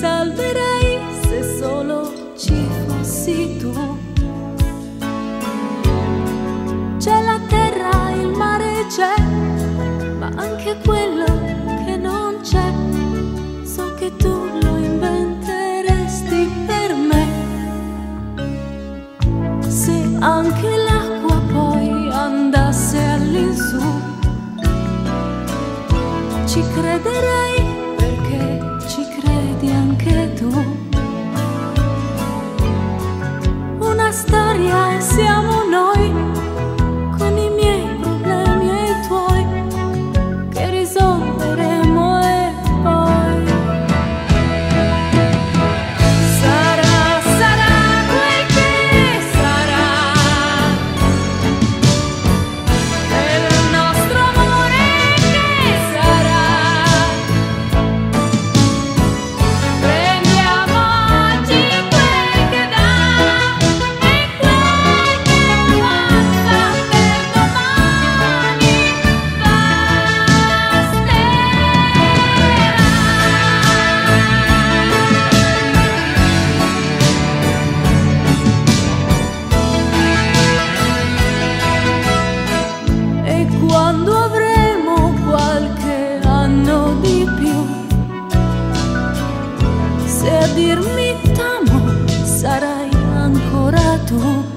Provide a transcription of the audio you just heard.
salverei se solo ci fossi tu. C'è la terra, il mare c'è, ma anche quello che non c'è. So che tu lo inventeresti per me. Se anche l'acqua poi andasse all'insù, ci crederei anche kita mu sarayang koratuk